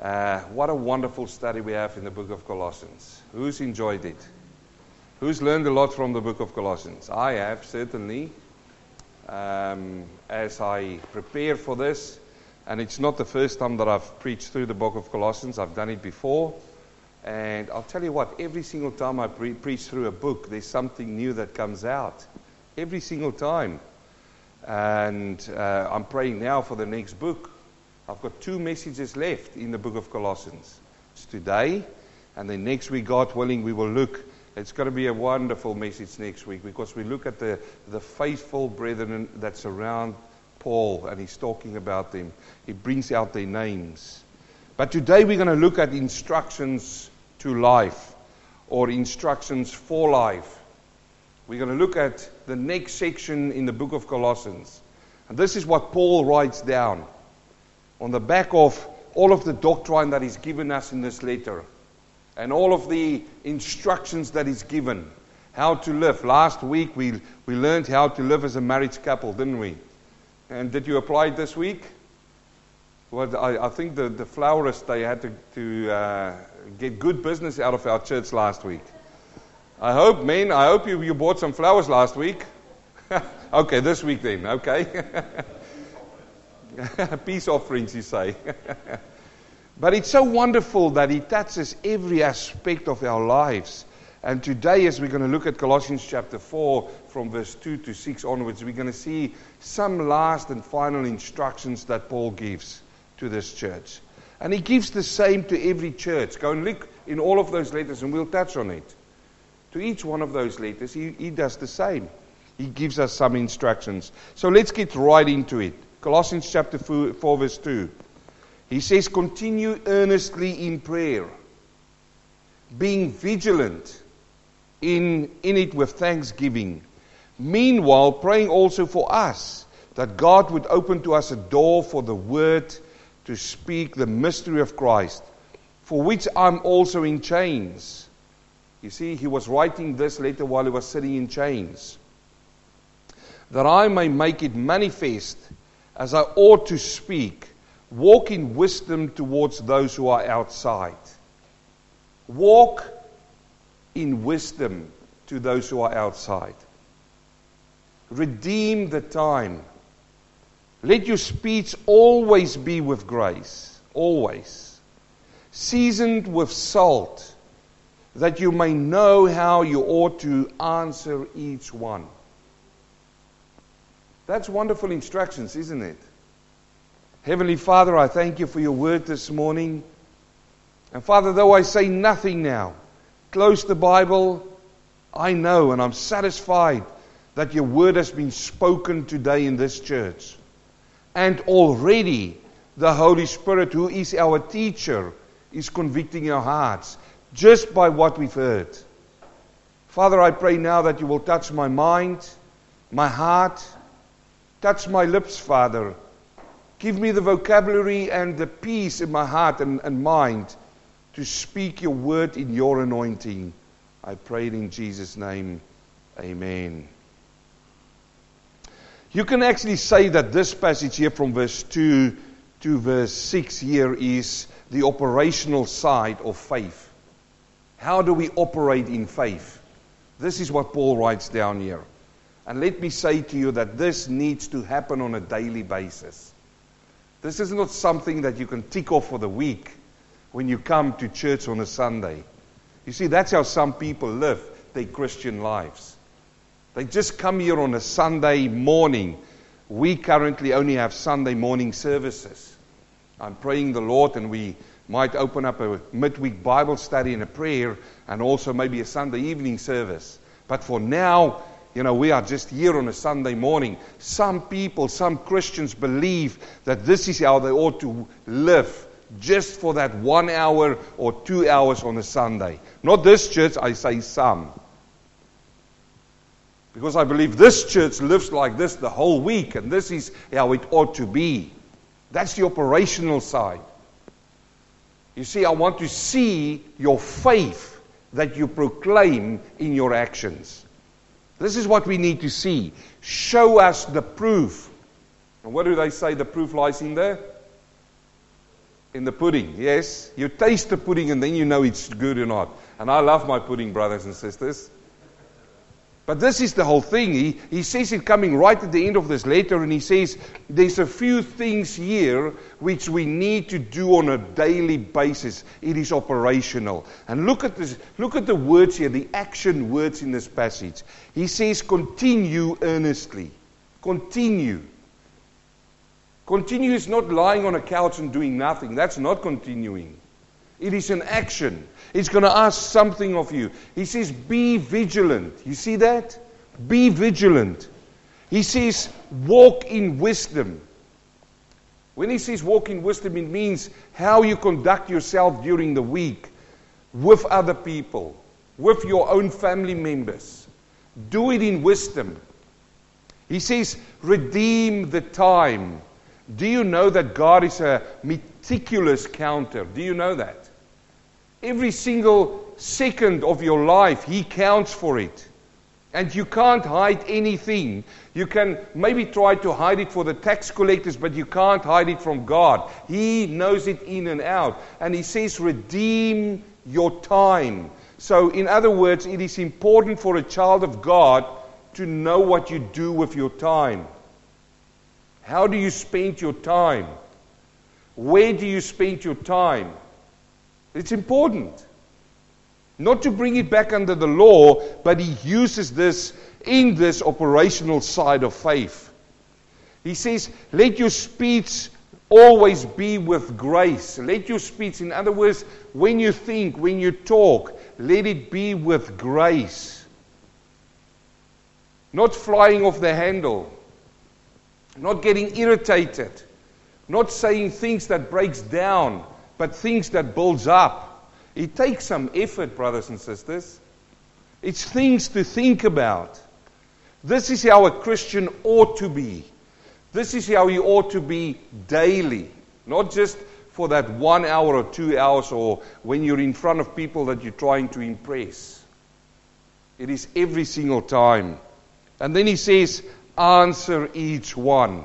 Uh, what a wonderful study we have in the book of Colossians. Who's enjoyed it? Who's learned a lot from the book of Colossians? I have, certainly. Um, as I prepare for this, and it's not the first time that I've preached through the book of Colossians, I've done it before. And I'll tell you what, every single time I pre- preach through a book, there's something new that comes out. Every single time. And uh, I'm praying now for the next book. I've got two messages left in the book of Colossians. It's today, and then next week, God willing, we will look. It's going to be a wonderful message next week because we look at the, the faithful brethren that surround Paul, and he's talking about them. He brings out their names. But today we're going to look at instructions to life or instructions for life. We're going to look at the next section in the book of Colossians. And this is what Paul writes down on the back of all of the doctrine that he's given us in this letter and all of the instructions that he's given. How to live. Last week we, we learned how to live as a married couple, didn't we? And did you apply it this week? Well, I, I think the, the florist, they had to, to uh, get good business out of our church last week. I hope, man, I hope you, you bought some flowers last week. okay, this week then, okay. Peace offerings, you say. but it's so wonderful that it touches every aspect of our lives. And today, as we're going to look at Colossians chapter 4, from verse 2 to 6 onwards, we're going to see some last and final instructions that Paul gives to this church. And he gives the same to every church. Go and look in all of those letters, and we'll touch on it. To each one of those letters, he, he does the same. He gives us some instructions. So let's get right into it. Colossians chapter 4, 4 verse 2. He says, Continue earnestly in prayer, being vigilant in, in it with thanksgiving. Meanwhile, praying also for us, that God would open to us a door for the word to speak the mystery of Christ, for which I'm also in chains you see, he was writing this letter while he was sitting in chains. That I may make it manifest as I ought to speak, walk in wisdom towards those who are outside. Walk in wisdom to those who are outside. Redeem the time. Let your speech always be with grace, always. Seasoned with salt that you may know how you ought to answer each one. That's wonderful instructions, isn't it? Heavenly Father, I thank you for your word this morning. And Father, though I say nothing now, close the Bible, I know and I'm satisfied that your word has been spoken today in this church. And already the Holy Spirit, who is our teacher, is convicting our hearts just by what we've heard. Father, I pray now that you will touch my mind, my heart, touch my lips, Father. Give me the vocabulary and the peace in my heart and, and mind to speak your word in your anointing. I pray it in Jesus' name. Amen. You can actually say that this passage here from verse 2 to verse 6 here is the operational side of faith. How do we operate in faith? This is what Paul writes down here. And let me say to you that this needs to happen on a daily basis. This is not something that you can tick off for the week when you come to church on a Sunday. You see, that's how some people live their Christian lives. They just come here on a Sunday morning. We currently only have Sunday morning services. I'm praying the Lord, and we might open up a midweek Bible study and a prayer and also maybe a Sunday evening service. But for now, you know, we are just here on a Sunday morning. Some people, some Christians believe that this is how they ought to live just for that one hour or two hours on a Sunday. Not this church, I say some. Because I believe this church lives like this the whole week, and this is how it ought to be. That's the operational side. You see, I want to see your faith that you proclaim in your actions. This is what we need to see. Show us the proof. And what do they say the proof lies in there? in the pudding. Yes, you taste the pudding and then you know it's good or not. And I love my pudding, brothers and sisters. But this is the whole thing. He, he says it coming right at the end of this letter, and he says there's a few things here which we need to do on a daily basis. It is operational. And look at this, look at the words here, the action words in this passage. He says, continue earnestly. Continue. Continue is not lying on a couch and doing nothing. That's not continuing. It is an action. It's going to ask something of you. He says, Be vigilant. You see that? Be vigilant. He says, Walk in wisdom. When he says walk in wisdom, it means how you conduct yourself during the week with other people, with your own family members. Do it in wisdom. He says, Redeem the time. Do you know that God is a meticulous counter? Do you know that? Every single second of your life, He counts for it. And you can't hide anything. You can maybe try to hide it for the tax collectors, but you can't hide it from God. He knows it in and out. And He says, redeem your time. So, in other words, it is important for a child of God to know what you do with your time. How do you spend your time? Where do you spend your time? It's important. Not to bring it back under the law, but he uses this in this operational side of faith. He says, Let your speech always be with grace. Let your speech, in other words, when you think, when you talk, let it be with grace. Not flying off the handle not getting irritated, not saying things that breaks down, but things that builds up. It takes some effort, brothers and sisters. It's things to think about. This is how a Christian ought to be. This is how you ought to be daily, not just for that one hour or two hours or when you're in front of people that you're trying to impress. It is every single time. And then he says, answer each one.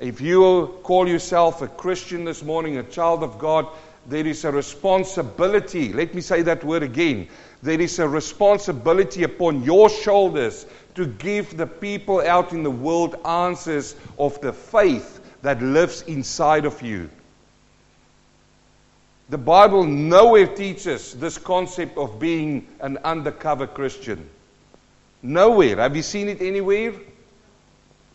If you call yourself a Christian this morning, a child of God, there is a responsibility. Let me say that word again. There is a responsibility upon your shoulders to give the people out in the world answers of the faith that lives inside of you. The Bible nowhere teaches this concept of being an undercover Christian. Nowhere. Have you seen it anywhere?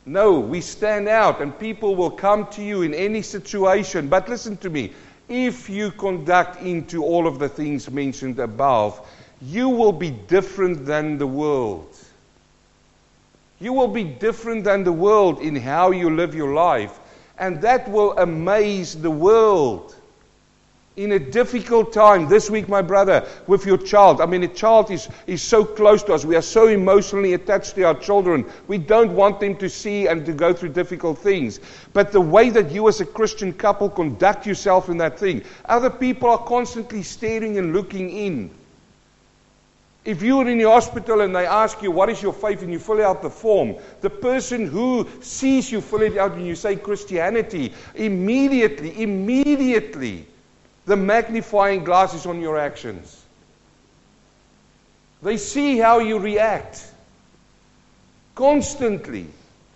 No, we stand out and people will come to you in any situation. But listen to me. If you conduct into all of the things mentioned above, you will be different than the world. You will be different than the world in how you live your life. And that will amaze the world in a difficult time this week, my brother, with your child. I mean, a child is, is so close to us. We are so emotionally attached to our children. We don't want them to see and to go through difficult things. But the way that you, as a Christian couple, conduct yourself in that thing, other people are constantly staring and looking in. If you're in the hospital and they ask you, What is your faith? and you fill out the form, the person who sees you fill it out and you say Christianity, immediately, immediately, the magnifying glass is on your actions. They see how you react constantly.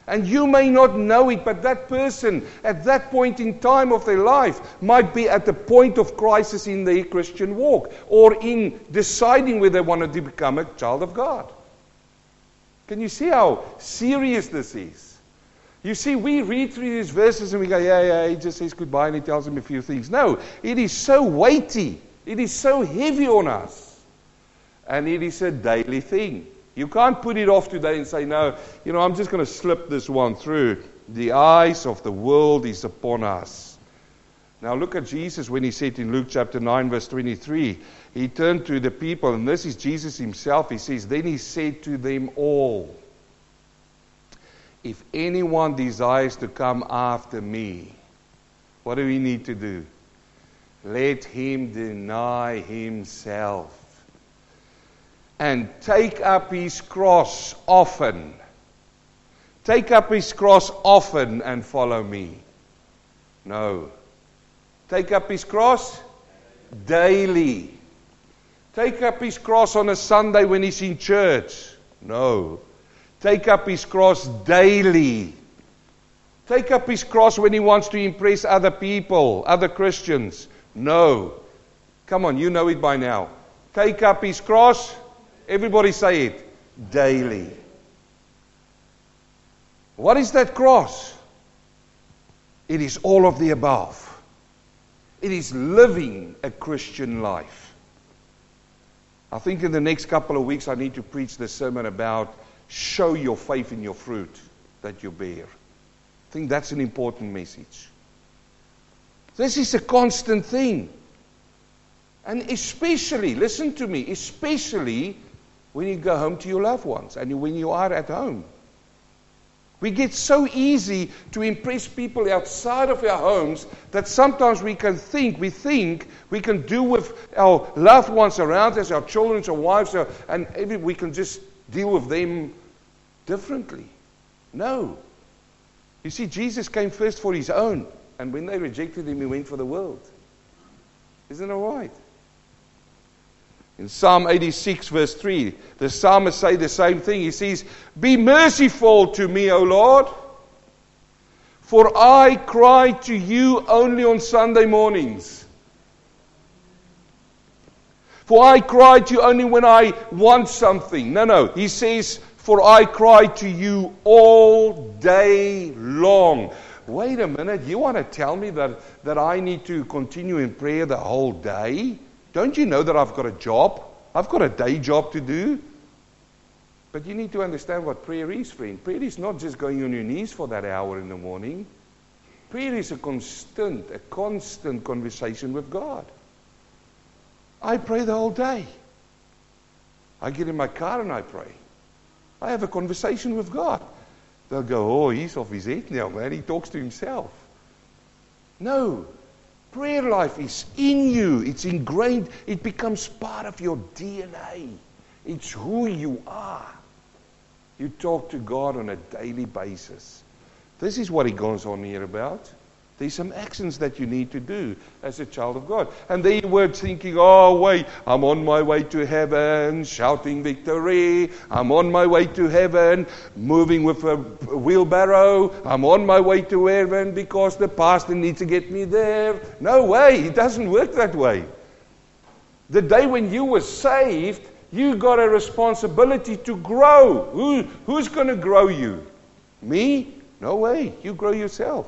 And you may not know it, but that person at that point in time of their life might be at the point of crisis in their Christian walk or in deciding whether they want to become a child of God. Can you see how serious this is? You see, we read through these verses and we go, yeah, yeah, he just says goodbye and he tells him a few things. No, it is so weighty. It is so heavy on us. And it is a daily thing. You can't put it off today and say, no, you know, I'm just going to slip this one through. The eyes of the world is upon us. Now look at Jesus when he said in Luke chapter 9, verse 23, he turned to the people, and this is Jesus himself. He says, Then he said to them all, if anyone desires to come after me, what do we need to do? Let him deny himself and take up his cross often. Take up his cross often and follow me. No. Take up his cross daily. Take up his cross on a Sunday when he's in church. No. Take up his cross daily. Take up his cross when he wants to impress other people, other Christians. No. Come on, you know it by now. Take up his cross. Everybody say it. Daily. What is that cross? It is all of the above. It is living a Christian life. I think in the next couple of weeks I need to preach the sermon about show your faith in your fruit that you bear. I think that's an important message. This is a constant thing. And especially, listen to me, especially when you go home to your loved ones and when you are at home. We get so easy to impress people outside of our homes that sometimes we can think, we think we can do with our loved ones around us, our children, our wives, and we can just deal with them differently. No. You see, Jesus came first for his own, and when they rejected him, he went for the world. Isn't that right? In Psalm 86, verse 3, the psalmist say the same thing. He says, Be merciful to me, O Lord, for I cry to you only on Sunday mornings. For I cry to you only when I want something. No, no. He says, For I cry to you all day long. Wait a minute. You want to tell me that, that I need to continue in prayer the whole day? Don't you know that I've got a job? I've got a day job to do. But you need to understand what prayer is, friend. Prayer is not just going on your knees for that hour in the morning. Prayer is a constant, a constant conversation with God. I pray the whole day. I get in my car and I pray. I have a conversation with God. They'll go, oh, he's off his head now, man. He talks to himself. No, Prayer life is in you, it's ingrained, it becomes part of your DNA. It's who you are. You talk to God on a daily basis. This is what he goes on here about. There's some actions that you need to do as a child of God. And there you were thinking, oh, wait, I'm on my way to heaven, shouting victory. I'm on my way to heaven, moving with a wheelbarrow. I'm on my way to heaven because the pastor needs to get me there. No way, it doesn't work that way. The day when you were saved, you got a responsibility to grow. Who, who's going to grow you? Me? No way. You grow yourself.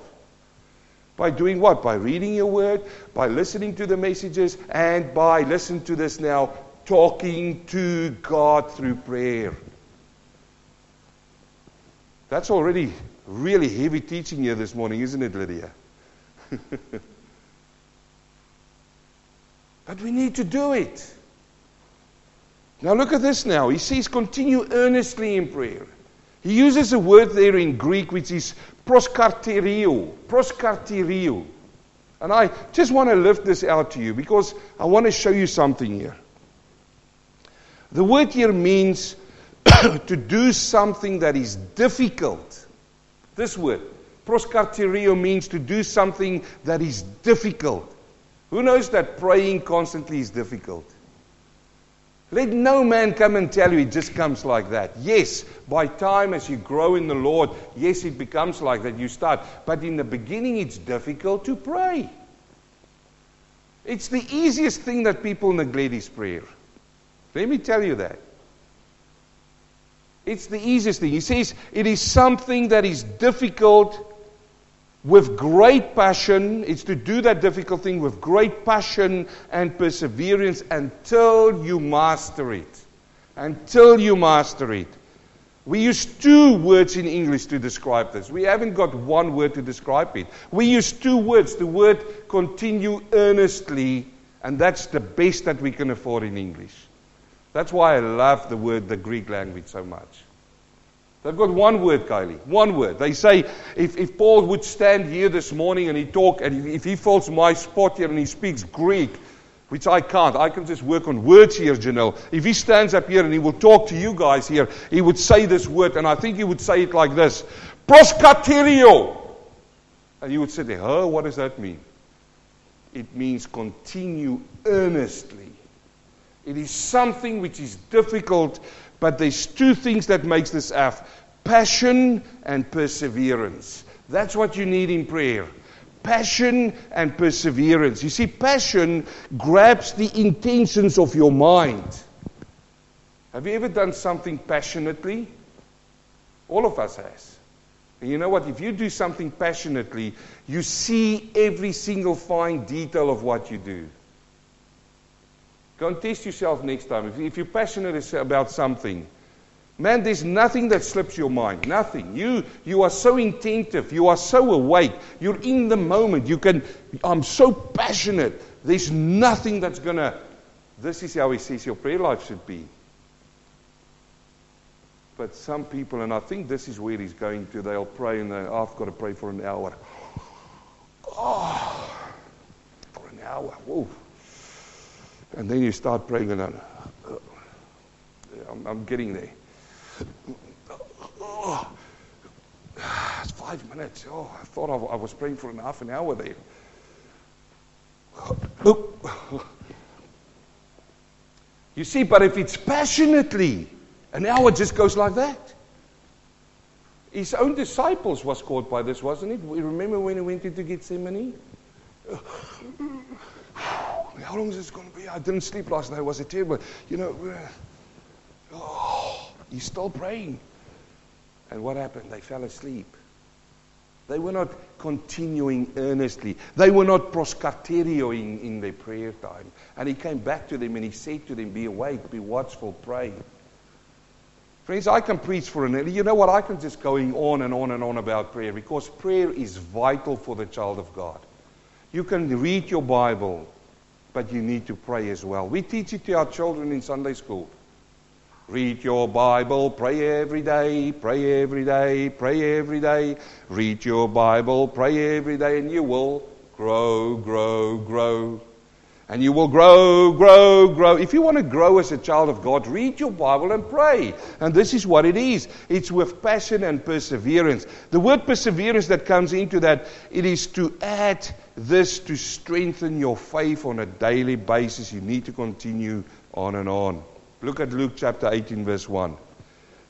By doing what? By reading your word, by listening to the messages, and by, listen to this now, talking to God through prayer. That's already really heavy teaching here this morning, isn't it, Lydia? but we need to do it. Now look at this now. He says, continue earnestly in prayer. He uses a word there in Greek which is proskarterio. Proskarterio. And I just want to lift this out to you because I want to show you something here. The word here means to do something that is difficult. This word, proskarterio, means to do something that is difficult. Who knows that praying constantly is difficult? Let no man come and tell you it just comes like that. Yes, by time as you grow in the Lord, yes, it becomes like that. You start. But in the beginning, it's difficult to pray. It's the easiest thing that people neglect is prayer. Let me tell you that. It's the easiest thing. He says it is something that is difficult with great passion. It's to do that difficult thing with great passion and perseverance until you master it. Until you master it. We use two words in English to describe this. We haven't got one word to describe it. We use two words. The word continue earnestly, and that's the best that we can afford in English. That's why I love the word, the Greek language so much. They've got one word, Kylie. One word. They say if, if Paul would stand here this morning and he talk, and if he fills my spot here and he speaks Greek, which I can't, I can just work on words here, Janelle. If he stands up here and he will talk to you guys here, he would say this word, and I think he would say it like this Proskaterio. And you would say, oh, what does that mean? it means continue earnestly. It is something which is difficult, but there's two things that makes this F passion and perseverance. That's what you need in prayer. Passion and perseverance. You see, passion grabs the intentions of your mind. Have you ever done something passionately? All of us has. And you know what? If you do something passionately, you see every single fine detail of what you do. Go and test yourself next time. If, if you're passionate about something, man, there's nothing that slips your mind. Nothing. You, you are so intentive. You are so awake. You're in the moment. You can, I'm so passionate. There's nothing that's going to, this is how he says your prayer life should be. But some people, and I think this is where he's going to, they'll pray and they, oh, I've got to pray for an hour. Oh, for an hour. Whoa. And then you start praying and I'm, I'm getting there. Oh, it's five minutes. Oh, I thought I, I was praying for an half an hour there. You see, but if it's passionately, an hour just goes like that. His own disciples was caught by this, wasn't it? We remember when he went into Gethsemane? How long is this going to be? I didn't sleep last night. Was it terrible? You know, uh, oh, he's still praying. And what happened? They fell asleep. They were not continuing earnestly. They were not proskarterioing in their prayer time. And he came back to them and he said to them, Be awake, be watchful, pray. Friends, I can preach for an hour. You know what? I can just going on and on and on about prayer because prayer is vital for the child of God. You can read your Bible, but you need to pray as well. We teach it to our children in Sunday school. Read your Bible, pray every day, pray every day, pray every day. Read your Bible, pray every day, and you will grow, grow, grow. And you will grow, grow, grow. If you want to grow as a child of God, read your Bible and pray. And this is what it is it's with passion and perseverance. The word perseverance that comes into that, it is to add this to strengthen your faith on a daily basis. You need to continue on and on. Look at Luke chapter 18, verse 1.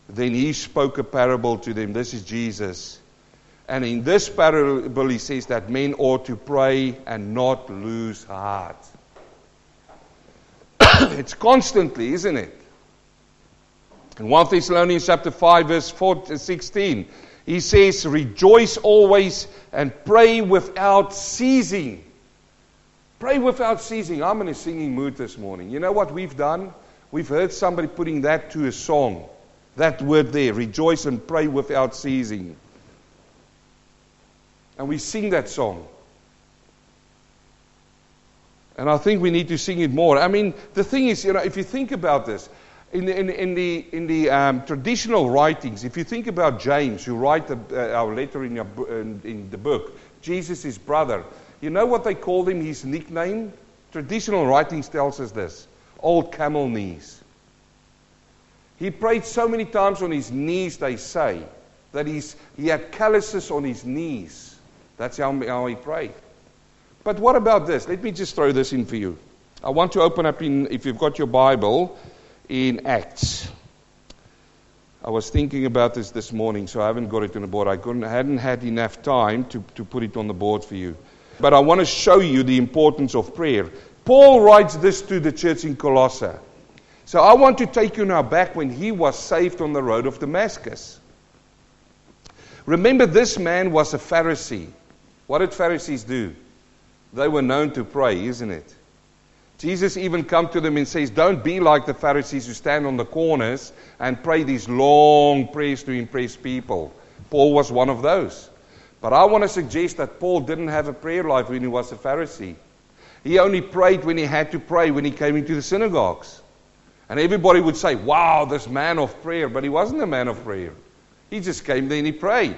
Then he spoke a parable to them. This is Jesus. And in this parable, he says that men ought to pray and not lose heart. it's constantly, isn't it? In 1 Thessalonians chapter 5, verse 4, to 16, he says, Rejoice always and pray without ceasing. Pray without ceasing. I'm in a singing mood this morning. You know what we've done? We've heard somebody putting that to a song. That word there, rejoice and pray without ceasing. And we sing that song. And I think we need to sing it more. I mean, the thing is, you know, if you think about this, in the, in, in the, in the um, traditional writings, if you think about James, who wrote uh, our letter in, your, in, in the book, Jesus, his brother, you know what they called him, his nickname? Traditional writings tells us this Old Camel Knees. He prayed so many times on his knees, they say, that he's, he had calluses on his knees. That's how, how he prayed. But what about this? Let me just throw this in for you. I want to open up in, if you've got your Bible, in Acts. I was thinking about this this morning, so I haven't got it on the board. I couldn't, hadn't had enough time to, to put it on the board for you. But I want to show you the importance of prayer. Paul writes this to the church in Colossae. So I want to take you now back when he was saved on the road of Damascus. Remember, this man was a Pharisee. What did Pharisees do? They were known to pray, isn't it? Jesus even come to them and says, Don't be like the Pharisees who stand on the corners and pray these long prayers to impress people. Paul was one of those. But I want to suggest that Paul didn't have a prayer life when he was a Pharisee. He only prayed when he had to pray, when he came into the synagogues. And everybody would say, Wow, this man of prayer. But he wasn't a man of prayer. He just came there and he prayed.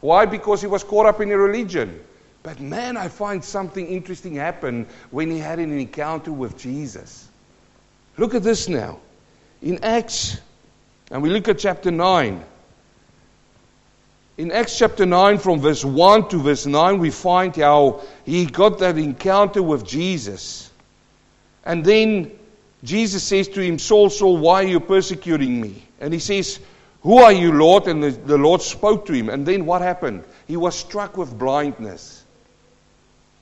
Why? Because he was caught up in a religion. But man, I find something interesting happen when he had an encounter with Jesus. Look at this now. In Acts, and we look at chapter 9. In Acts chapter 9, from verse 1 to verse 9, we find how he got that encounter with Jesus. And then Jesus says to him, Saul, Saul, why are you persecuting me? And he says, Who are you, Lord? And the, the Lord spoke to him. And then what happened? He was struck with blindness.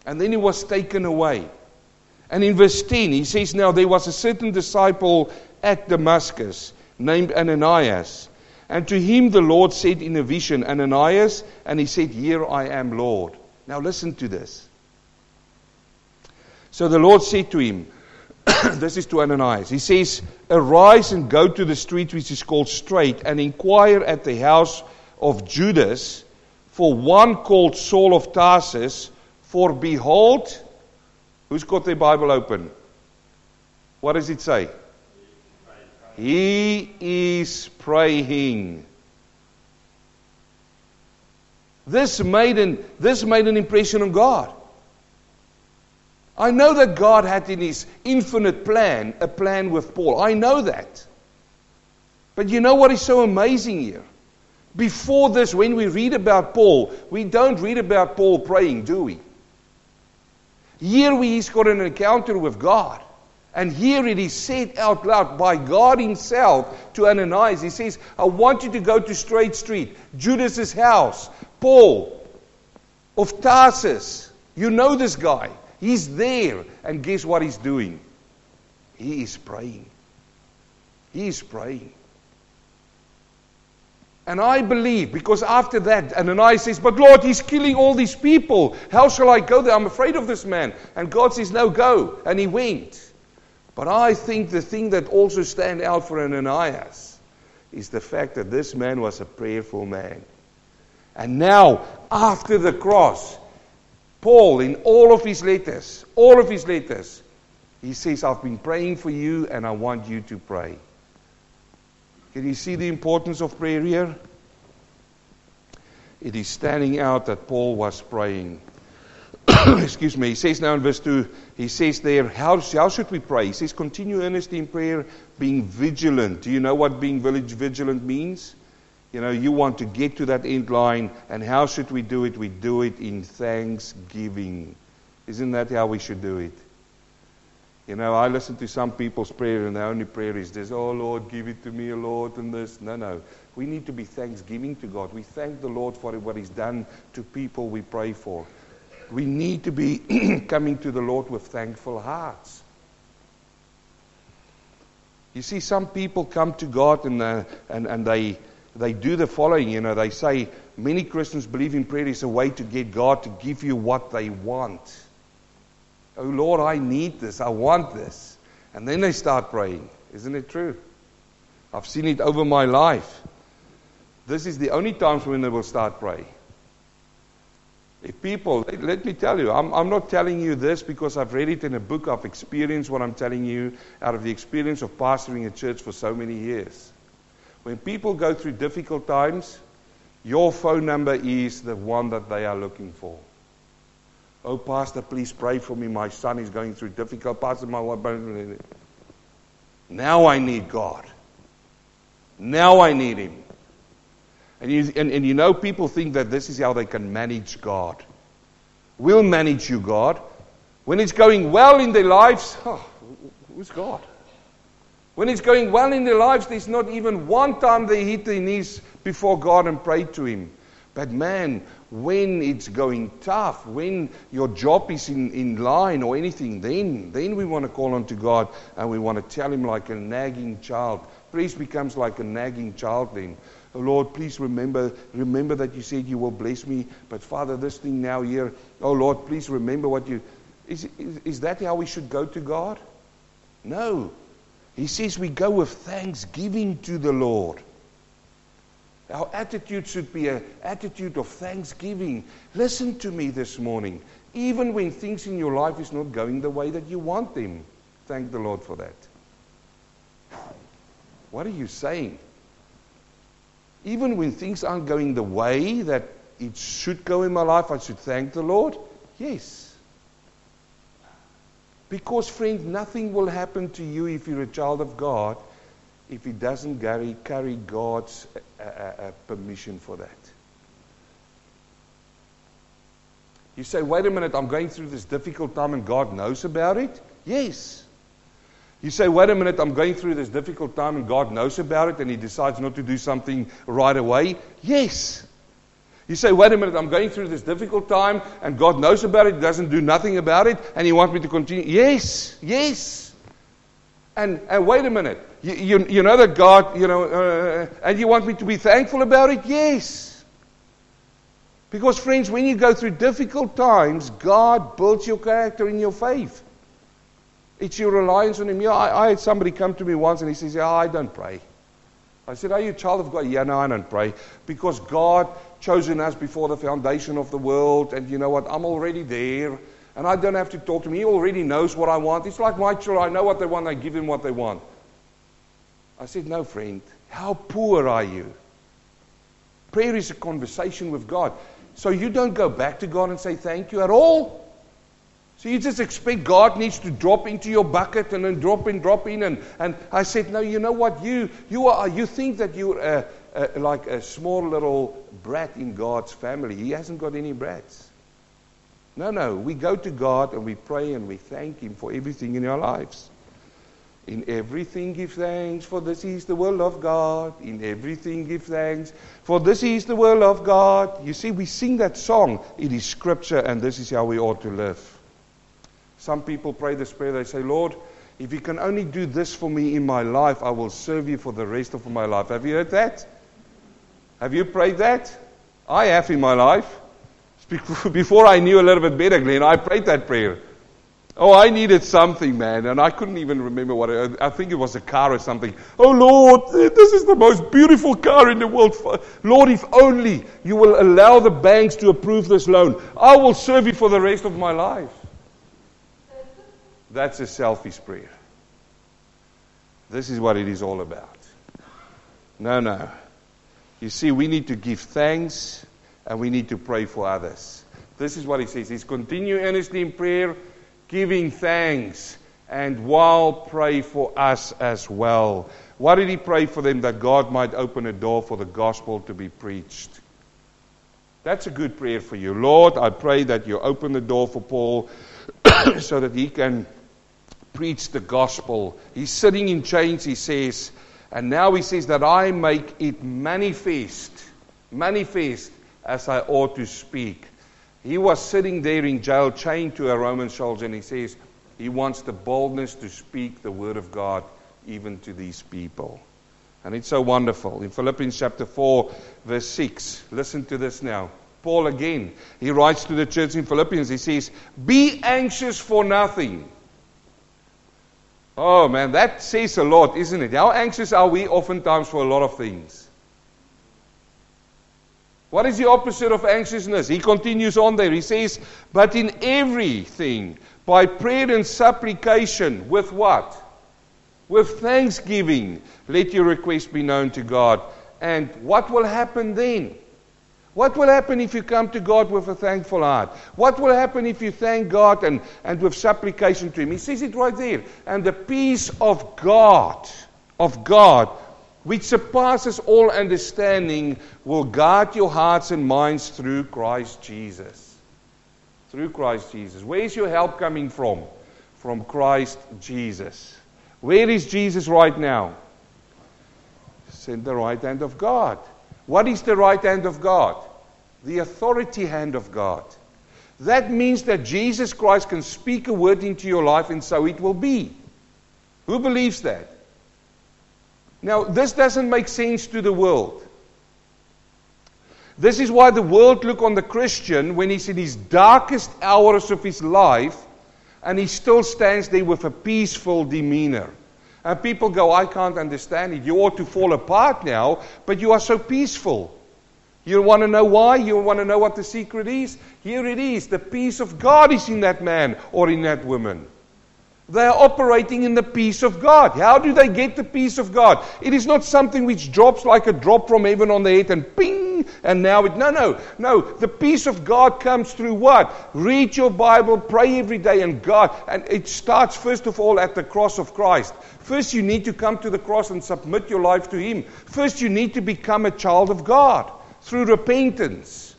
And then he was taken away. And in verse 10, he says, Now there was a certain disciple at Damascus named Ananias. And to him the Lord said in a vision, Ananias, and he said, Here I am, Lord. Now listen to this. So the Lord said to him, This is to Ananias. He says, Arise and go to the street which is called Straight, and inquire at the house of Judas for one called Saul of Tarsus. For behold, who's got their Bible open? What does it say? He is praying. This made an, this made an impression on God. I know that God had in His infinite plan a plan with Paul. I know that. But you know what is so amazing here? Before this, when we read about Paul, we don't read about Paul praying, do we? Here he's got an encounter with God. And here it is said out loud by God Himself to Ananias. He says, I want you to go to Straight Street, Judas's house, Paul of Tarsus. You know this guy. He's there. And guess what he's doing? He is praying. He is praying. And I believe, because after that, Ananias says, But Lord, he's killing all these people. How shall I go there? I'm afraid of this man. And God says, No, go. And he went. But I think the thing that also stands out for Ananias is the fact that this man was a prayerful man. And now, after the cross, Paul, in all of his letters, all of his letters, he says, I've been praying for you and I want you to pray. Can you see the importance of prayer here? It is standing out that Paul was praying. excuse me, he says now in verse 2, he says there, how, how should we pray? He says, continue earnestly in prayer, being vigilant. Do you know what being vigilant means? You know, you want to get to that end line, and how should we do it? We do it in thanksgiving. Isn't that how we should do it? You know, I listen to some people's prayer, and the only prayer is this, oh Lord, give it to me, Lord, and this. No, no. We need to be thanksgiving to God. We thank the Lord for what He's done to people we pray for we need to be coming to the Lord with thankful hearts. You see, some people come to God and, uh, and, and they, they do the following. You know, they say, many Christians believe in prayer is a way to get God to give you what they want. Oh, Lord, I need this. I want this. And then they start praying. Isn't it true? I've seen it over my life. This is the only times when they will start praying. If people, let me tell you, I'm, I'm not telling you this because I've read it in a book. I've experienced what I'm telling you out of the experience of pastoring a church for so many years. When people go through difficult times, your phone number is the one that they are looking for. Oh, Pastor, please pray for me. My son is going through difficult. parts of my life. Now I need God. Now I need Him. And you, and, and you know, people think that this is how they can manage God. We'll manage you, God. When it's going well in their lives, oh, who's God? When it's going well in their lives, there's not even one time they hit their knees before God and pray to Him. But man, when it's going tough, when your job is in, in line or anything, then, then we want to call on to God and we want to tell Him like a nagging child. Praise becomes like a nagging child then. Oh Lord, please remember, remember that you said you will bless me. But Father, this thing now here, oh Lord, please remember what you. Is, is, is that how we should go to God? No. He says we go with thanksgiving to the Lord. Our attitude should be an attitude of thanksgiving. Listen to me this morning. Even when things in your life is not going the way that you want them, thank the Lord for that. What are you saying? even when things aren't going the way that it should go in my life, I should thank the Lord? Yes. Because, friend, nothing will happen to you if you're a child of God if he doesn't carry, carry God's uh, uh, uh, permission for that. You say, wait a minute, I'm going through this difficult time and God knows about it? Yes. You say, wait a minute, I'm going through this difficult time and God knows about it and He decides not to do something right away? Yes. You say, wait a minute, I'm going through this difficult time and God knows about it, doesn't do nothing about it, and He wants me to continue? Yes, yes. And, and wait a minute, you, you, know that God, you know, uh, and you want me to be thankful about it? Yes. Because, friends, when you go through difficult times, God builds your character in your faith. It's your reliance on Him. Yeah, I, I, had somebody come to me once and he says, Yeah, I don't pray. I said, Are you a child of God? Yeah, no, I don't pray. Because God chosen us before the foundation of the world, and you know what? I'm already there, and I don't have to talk to him. He already knows what I want. It's like my children. I know what they want, I give him what they want. I said, No, friend. How poor are you? Prayer is a conversation with God. So you don't go back to God and say thank you at all. So you just expect God needs to drop into your bucket and then drop in, drop in. And, and I said, no, you know what? You, you, are, you think that you're like a small little brat in God's family. He hasn't got any brats. No, no. We go to God and we pray and we thank Him for everything in our lives. In everything give thanks, for this is the will of God. In everything give thanks, for this is the will of God. You see, we sing that song. It is scripture, and this is how we ought to live. Some people pray this prayer. They say, Lord, if you can only do this for me in my life, I will serve you for the rest of my life. Have you heard that? Have you prayed that? I have in my life. Before I knew a little bit better, Glenn, I prayed that prayer. Oh, I needed something, man, and I couldn't even remember what it, I think it was a car or something. Oh, Lord, this is the most beautiful car in the world. Lord, if only you will allow the banks to approve this loan, I will serve you for the rest of my life. That's a selfish prayer. This is what it is all about. No, no. You see, we need to give thanks and we need to pray for others. This is what he says. He's continue earnestly in prayer giving thanks, and while pray for us as well. Why did he pray for them? That God might open a door for the gospel to be preached. That's a good prayer for you. Lord, I pray that you open the door for Paul so that he can preach the gospel. He's sitting in chains, he says, and now he says that I make it manifest, manifest as I ought to speak. He was sitting there in jail, chained to a Roman soldier, and he says he wants the boldness to speak the word of God even to these people. And it's so wonderful. In Philippians chapter 4, verse 6, listen to this now. Paul again, he writes to the church in Philippians, he says, Be anxious for nothing. Oh man, that says a lot, isn't it? How anxious are we oftentimes for a lot of things? What is the opposite of anxiousness? He continues on there. He says, But in everything, by prayer and supplication, with what? With thanksgiving, let your request be known to God. And what will happen then? What will happen if you come to God with a thankful heart? What will happen if you thank God and, and with supplication to Him? He says it right there. And the peace of God, of God, which surpasses all understanding, will guard your hearts and minds through Christ Jesus. Through Christ Jesus. Where is your help coming from? From Christ Jesus. Where is Jesus right now? In the right hand of God. What is the right hand of God? The authority hand of God. That means that Jesus Christ can speak a word into your life and so it will be. Who believes that? Now, this doesn't make sense to the world. This is why the world look on the Christian when he's in his darkest hours of his life and he still stands there with a peaceful demeanor. And people go, I can't understand it. You ought to fall apart now, but you are so peaceful. You want to know why? You want to know what the secret is? Here it is. The peace of God is in that man or in that woman. They are operating in the peace of God. How do they get the peace of God? It is not something which drops like a drop from heaven on the head and ping, and now it. No, no, no. The peace of God comes through what? Read your Bible, pray every day, and God. And it starts, first of all, at the cross of Christ. First, you need to come to the cross and submit your life to Him. First, you need to become a child of God through repentance.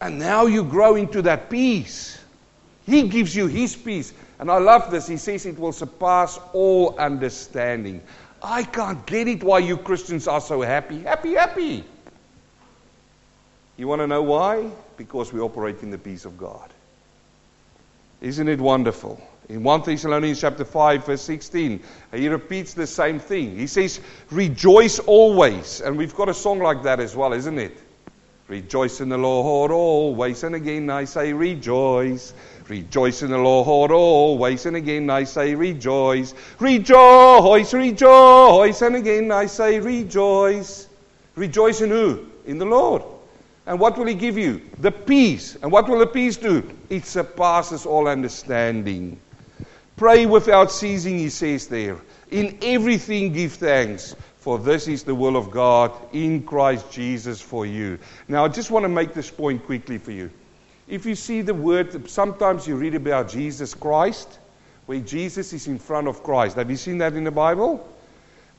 And now you grow into that peace. He gives you His peace. And I love this. He says it will surpass all understanding. I can't get it why you Christians are so happy. Happy, happy. You want to know why? Because we operate in the peace of God. Isn't it wonderful? In 1 Thessalonians chapter 5 verse 16, he repeats the same thing. He says, "Rejoice always." And we've got a song like that as well, isn't it? Rejoice in the Lord always. And again I say rejoice. Rejoice in the Lord always. And again I say rejoice. Rejoice, rejoice. And again I say rejoice. Rejoice in who? In the Lord. And what will He give you? The peace. And what will the peace do? It surpasses all understanding. Pray without ceasing, He says there. In everything give thanks, for this is the will of God in Christ Jesus for you. Now, I just want to make this point quickly for you. If you see the word, sometimes you read about Jesus Christ, where Jesus is in front of Christ. Have you seen that in the Bible?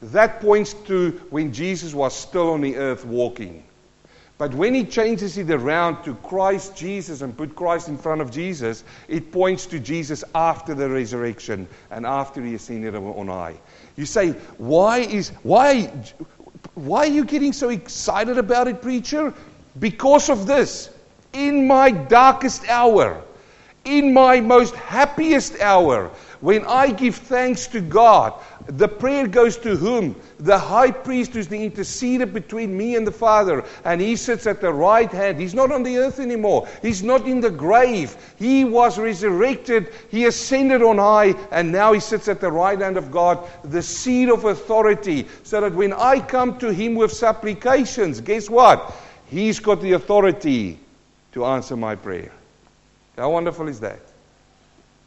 That points to when Jesus was still on the earth walking. But when he changes it around to Christ Jesus and put Christ in front of Jesus, it points to Jesus after the resurrection and after he ascended on high. You say, why is why why are you getting so excited about it, preacher? Because of this. In my darkest hour, in my most happiest hour, when I give thanks to God, the prayer goes to whom? The high priest who's the interceder between me and the Father. And he sits at the right hand. He's not on the earth anymore. He's not in the grave. He was resurrected. He ascended on high. And now he sits at the right hand of God, the seat of authority. So that when I come to him with supplications, guess what? He's got the authority to answer my prayer. How wonderful is that?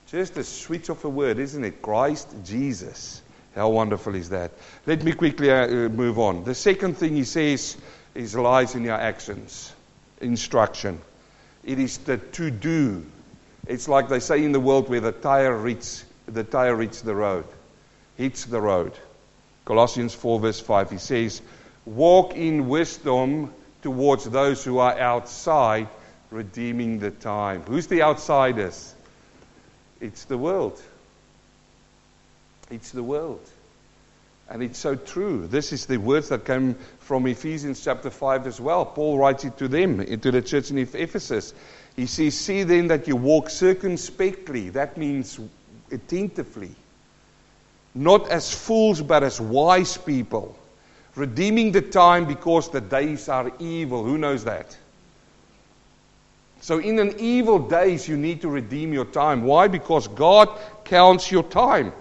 Just a switch of a word, isn't it? Christ Jesus. How wonderful is that? Let me quickly uh, uh, move on. The second thing he says is lies in your actions. Instruction. It is the to do. It's like they say in the world where the tire hits the tire reaches the road. Hits the road. Colossians 4 verse 5 he says, "Walk in wisdom towards those who are outside, redeeming the time." Who's the outsiders? It's the world. It's the world. And it's so true. This is the words that come from Ephesians chapter 5 as well. Paul writes it to them, into the church in Ephesus. He says, See then that you walk circumspectly. That means attentively. Not as fools, but as wise people. Redeeming the time because the days are evil. Who knows that? So, in an evil days, you need to redeem your time. Why? Because God counts your time.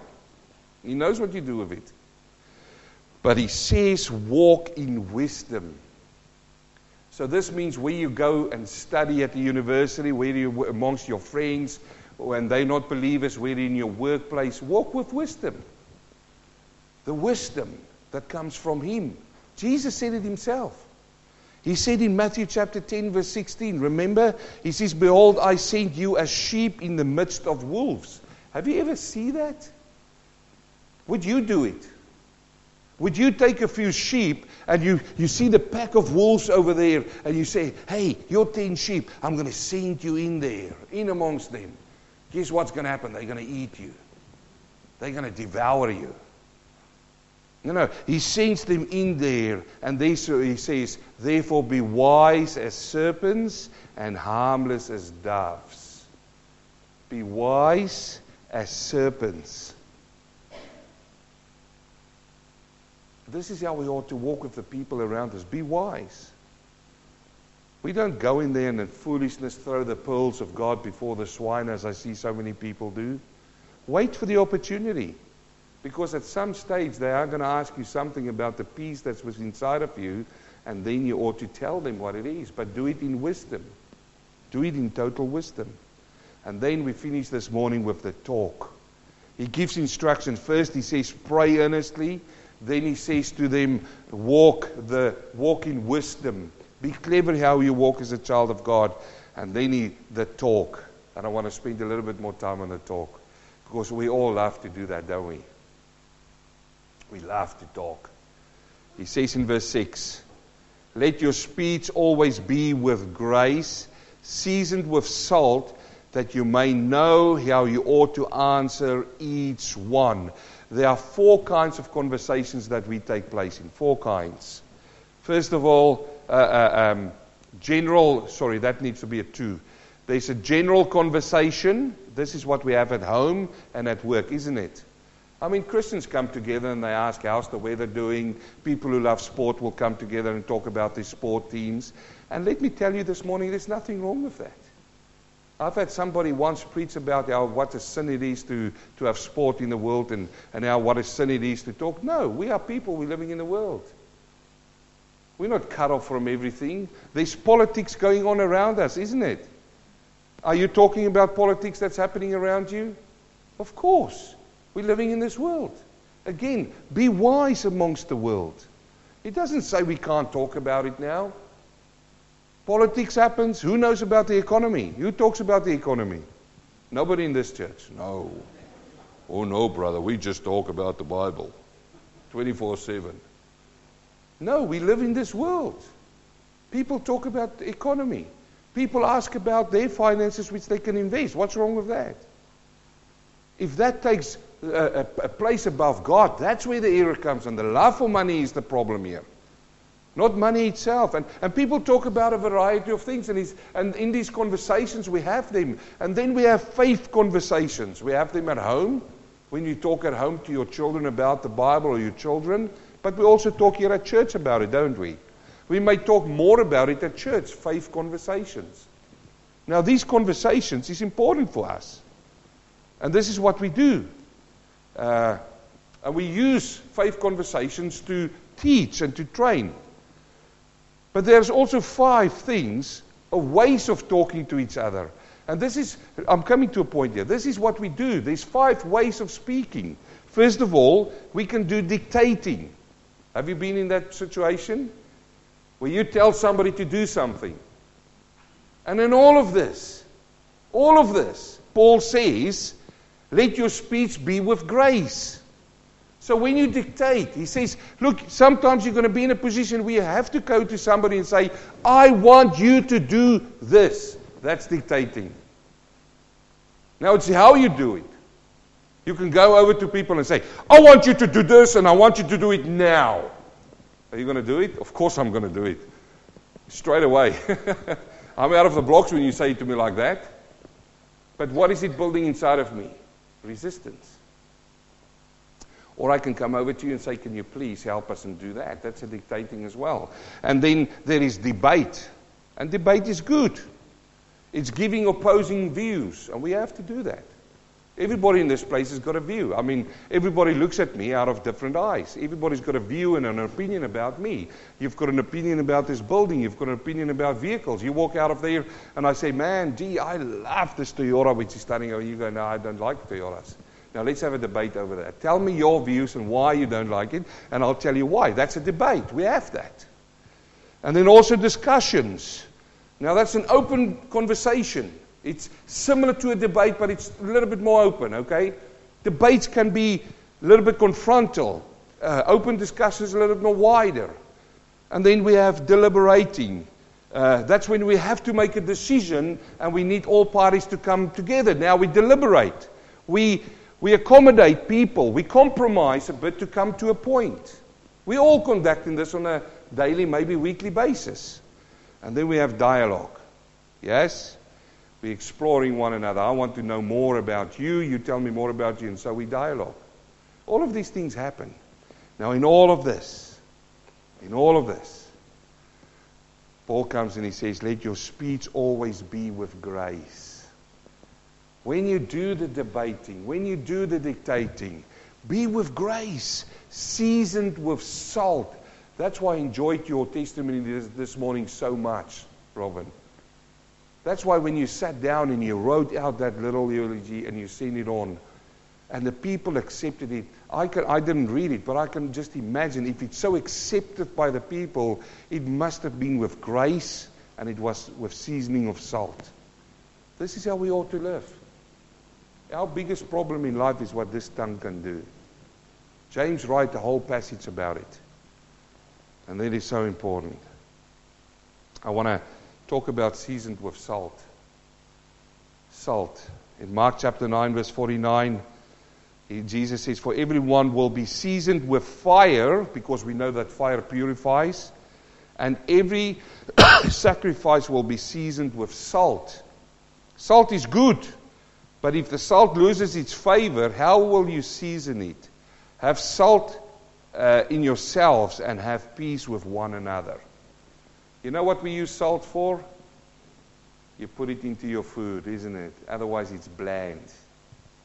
He knows what you do with it. But He says, walk in wisdom. So, this means where you go and study at the university, where you're amongst your friends, when they're not believers, where in your workplace, walk with wisdom. The wisdom that comes from Him. Jesus said it Himself. He said in Matthew chapter 10, verse 16, remember, he says, Behold, I sent you as sheep in the midst of wolves. Have you ever seen that? Would you do it? Would you take a few sheep and you, you see the pack of wolves over there and you say, Hey, you're 10 sheep. I'm going to send you in there, in amongst them. Guess what's going to happen? They're going to eat you, they're going to devour you. No, no. He sends them in there, and they, so he says, Therefore be wise as serpents and harmless as doves. Be wise as serpents. This is how we ought to walk with the people around us. Be wise. We don't go in there and in foolishness throw the pearls of God before the swine, as I see so many people do. Wait for the opportunity. Because at some stage they are going to ask you something about the peace that's inside of you, and then you ought to tell them what it is. But do it in wisdom. Do it in total wisdom. And then we finish this morning with the talk. He gives instructions. First, he says, pray earnestly. Then he says to them, walk the walk in wisdom. Be clever how you walk as a child of God. And then he, the talk. And I want to spend a little bit more time on the talk. Because we all love to do that, don't we? We love to talk. He says in verse 6 Let your speech always be with grace, seasoned with salt, that you may know how you ought to answer each one. There are four kinds of conversations that we take place in. Four kinds. First of all, uh, uh, um, general, sorry, that needs to be a two. There's a general conversation. This is what we have at home and at work, isn't it? I mean, Christians come together and they ask, How's the weather doing? People who love sport will come together and talk about their sport teams. And let me tell you this morning, there's nothing wrong with that. I've had somebody once preach about how what a sin it is to, to have sport in the world and, and how what a sin it is to talk. No, we are people, we're living in the world. We're not cut off from everything. There's politics going on around us, isn't it? Are you talking about politics that's happening around you? Of course. We're living in this world. Again, be wise amongst the world. It doesn't say we can't talk about it now. Politics happens. Who knows about the economy? Who talks about the economy? Nobody in this church. No. Oh, no, brother. We just talk about the Bible 24 7. No, we live in this world. People talk about the economy. People ask about their finances which they can invest. What's wrong with that? If that takes a, a, place above God, that's where the error comes. And the love for money is the problem here. Not money itself. And, and people talk about a variety of things. And, and in these conversations, we have them. And then we have faith conversations. We have them at home, when you talk at home to your children about the Bible or your children. But we also talk here at church about it, don't we? We may talk more about it at church, faith conversations. Now, these conversations is important for us. And this is what we do. Uh, and we use faith conversations to teach and to train. But there's also five things, or ways of talking to each other. And this is, I'm coming to a point here. This is what we do. There's five ways of speaking. First of all, we can do dictating. Have you been in that situation? Where you tell somebody to do something. And in all of this, all of this, Paul says let your speech be with grace. So when you dictate, he says, look, sometimes you're going to be in a position where you have to go to somebody and say, I want you to do this. That's dictating. Now it's how you do it. You can go over to people and say, I want you to do this and I want you to do it now. Are you going to do it? Of course I'm going to do it. Straight away. I'm out of the blocks when you say it to me like that. But what is it building inside of me? Resistance. Or I can come over to you and say, Can you please help us and do that? That's a dictating as well. And then there is debate. And debate is good. It's giving opposing views. And we have to do that. Everybody in this place has got a view. I mean, everybody looks at me out of different eyes. Everybody's got a view and an opinion about me. You've got an opinion about this building. You've got an opinion about vehicles. You walk out of there and I say, man, gee, I love this Toyota which is standing over. You go, no, I don't like Toyotas. Now let's have a debate over that. Tell me your views and why you don't like it, and I'll tell you why. That's a debate. We have that. And then also discussions. Now that's an open conversation. It's similar to a debate, but it's a little bit more open, okay? Debates can be a little bit confrontal. Uh, open discussions a little bit more wider. And then we have deliberating. Uh, that's when we have to make a decision and we need all parties to come together. Now we deliberate. We, we accommodate people. We compromise a bit to come to a point. We're all conducting this on a daily, maybe weekly basis. And then we have dialogue. Yes? Exploring one another. I want to know more about you. You tell me more about you. And so we dialogue. All of these things happen. Now, in all of this, in all of this, Paul comes and he says, Let your speech always be with grace. When you do the debating, when you do the dictating, be with grace, seasoned with salt. That's why I enjoyed your testimony this, this morning so much, Robin. That's why when you sat down and you wrote out that little eulogy and you sent it on, and the people accepted it, I, can, I didn't read it, but I can just imagine if it's so accepted by the people, it must have been with grace and it was with seasoning of salt. This is how we ought to live. Our biggest problem in life is what this tongue can do. James writes a whole passage about it. And that is so important. I want to talk about seasoned with salt. Salt. In Mark chapter 9, verse 49, Jesus says, For everyone will be seasoned with fire, because we know that fire purifies, and every sacrifice will be seasoned with salt. Salt is good, but if the salt loses its favor, how will you season it? Have salt uh, in yourselves and have peace with one another. You know what we use salt for? You put it into your food, isn't it? Otherwise, it's bland.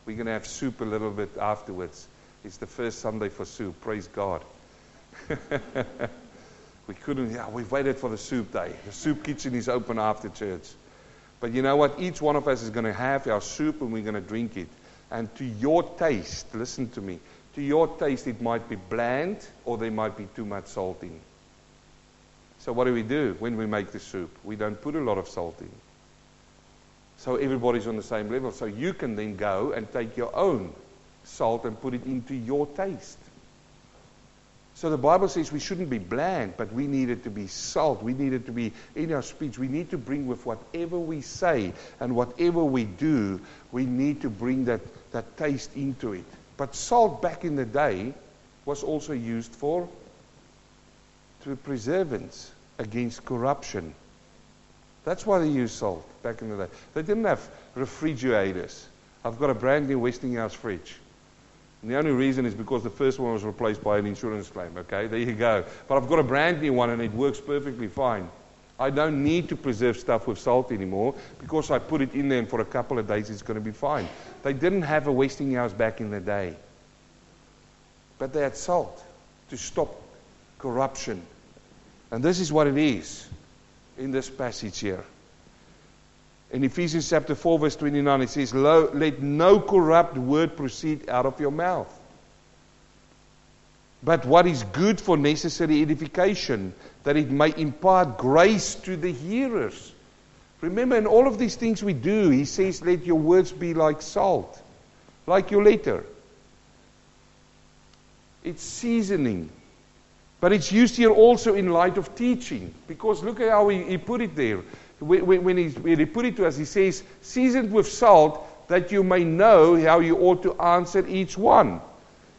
We're going to have soup a little bit afterwards. It's the first Sunday for soup. Praise God. we couldn't, yeah, we've waited for the soup day. The soup kitchen is open after church. But you know what? Each one of us is going to have our soup and we're going to drink it. And to your taste, listen to me, to your taste, it might be bland or there might be too much salt in. So, what do we do when we make the soup? We don't put a lot of salt in. So, everybody's on the same level. So, you can then go and take your own salt and put it into your taste. So the Bible says we shouldn't be bland, but we needed to be salt. We needed to be in our speech. We need to bring with whatever we say and whatever we do, we need to bring that, that taste into it. But salt back in the day was also used for to preservance against corruption. That's why they used salt back in the day. They didn't have refrigerators. I've got a brand new Westinghouse fridge. And the only reason is because the first one was replaced by an insurance claim. Okay, there you go. But I've got a brand new one and it works perfectly fine. I don't need to preserve stuff with salt anymore because I put it in there and for a couple of days it's going to be fine. They didn't have a Westinghouse back in the day. But they had salt to stop corruption. And this is what it is in this passage here. In Ephesians chapter 4, verse 29, it says, Let no corrupt word proceed out of your mouth, but what is good for necessary edification, that it may impart grace to the hearers. Remember, in all of these things we do, he says, Let your words be like salt, like your letter. It's seasoning. But it's used here also in light of teaching. Because look at how he, he put it there when, when, he, when he put it to us, he says, seasoned with salt, that you may know how you ought to answer each one.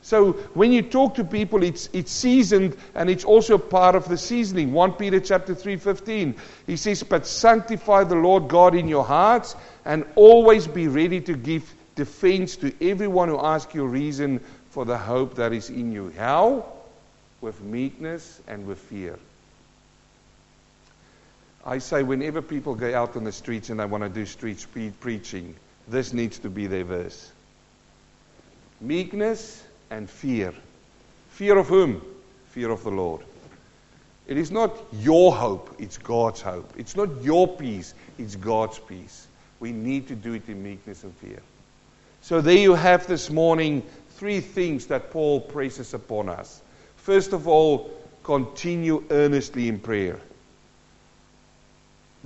So when you talk to people, it's, it's seasoned and it's also part of the seasoning. 1 Peter chapter 3.15, he says, But sanctify the Lord God in your hearts and always be ready to give defense to everyone who asks you reason for the hope that is in you. How? With meekness and with fear. I say whenever people go out on the streets and they want to do street preaching, this needs to be their verse. Meekness and fear. Fear of whom? Fear of the Lord. It is not your hope, it's God's hope. It's not your peace, it's God's peace. We need to do it in meekness and fear. So there you have this morning three things that Paul presses upon us. First of all, continue earnestly in prayer.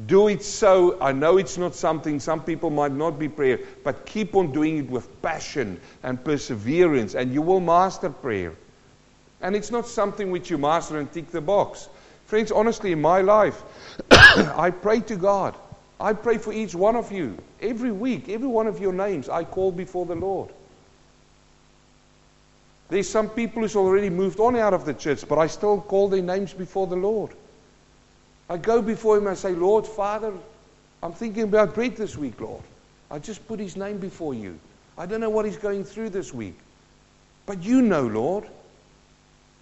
Do it so. I know it's not something some people might not be prayer, but keep on doing it with passion and perseverance, and you will master prayer. And it's not something which you master and tick the box. Friends, honestly, in my life, I pray to God. I pray for each one of you. Every week, every one of your names, I call before the Lord. There's some people who's already moved on out of the church, but I still call their names before the Lord. I go before him and say, Lord, Father, I'm thinking about Brett this week, Lord. I just put his name before you. I don't know what he's going through this week. But you know, Lord.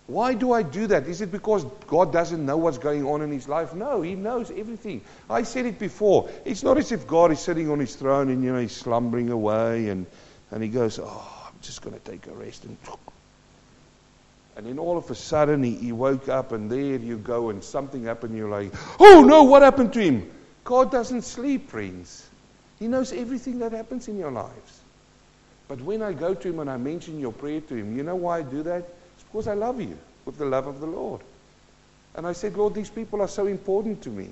Why do I do that? Is it because God doesn't know what's going on in his life? No, he knows everything. I said it before. It's not as if God is sitting on his throne and, you know, he's slumbering away and, and he goes, oh, I'm just going to take a rest and and then all of a sudden he, he woke up and there you go and something happened. You're like, oh no, what happened to him? God doesn't sleep, friends. He knows everything that happens in your lives. But when I go to him and I mention your prayer to him, you know why I do that? It's because I love you with the love of the Lord. And I said, Lord, these people are so important to me.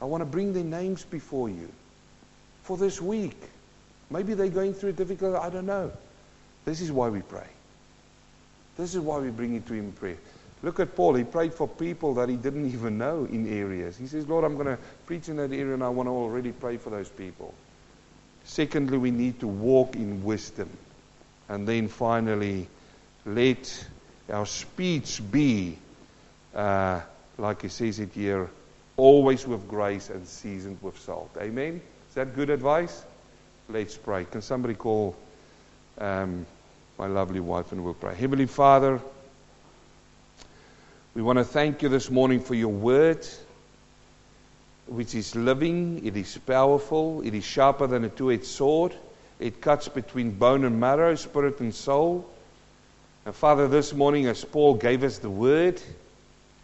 I want to bring their names before you for this week. Maybe they're going through a difficult, I don't know. This is why we pray. This is why we bring it to Him in prayer. Look at Paul. He prayed for people that he didn't even know in areas. He says, Lord, I'm going to preach in that area and I want to already pray for those people. Secondly, we need to walk in wisdom. And then finally, let our speech be, uh, like he says it here, always with grace and seasoned with salt. Amen? Is that good advice? Let's pray. Can somebody call um, my lovely wife and we'll pray? Heavenly Father, we want to thank you this morning for your word, which is living, it is powerful, it is sharper than a two edged sword, it cuts between bone and marrow, spirit and soul. And Father, this morning, as Paul gave us the word,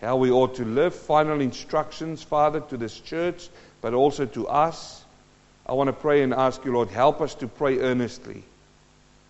how we ought to live, final instructions, Father, to this church, but also to us. I want to pray and ask you, Lord, help us to pray earnestly.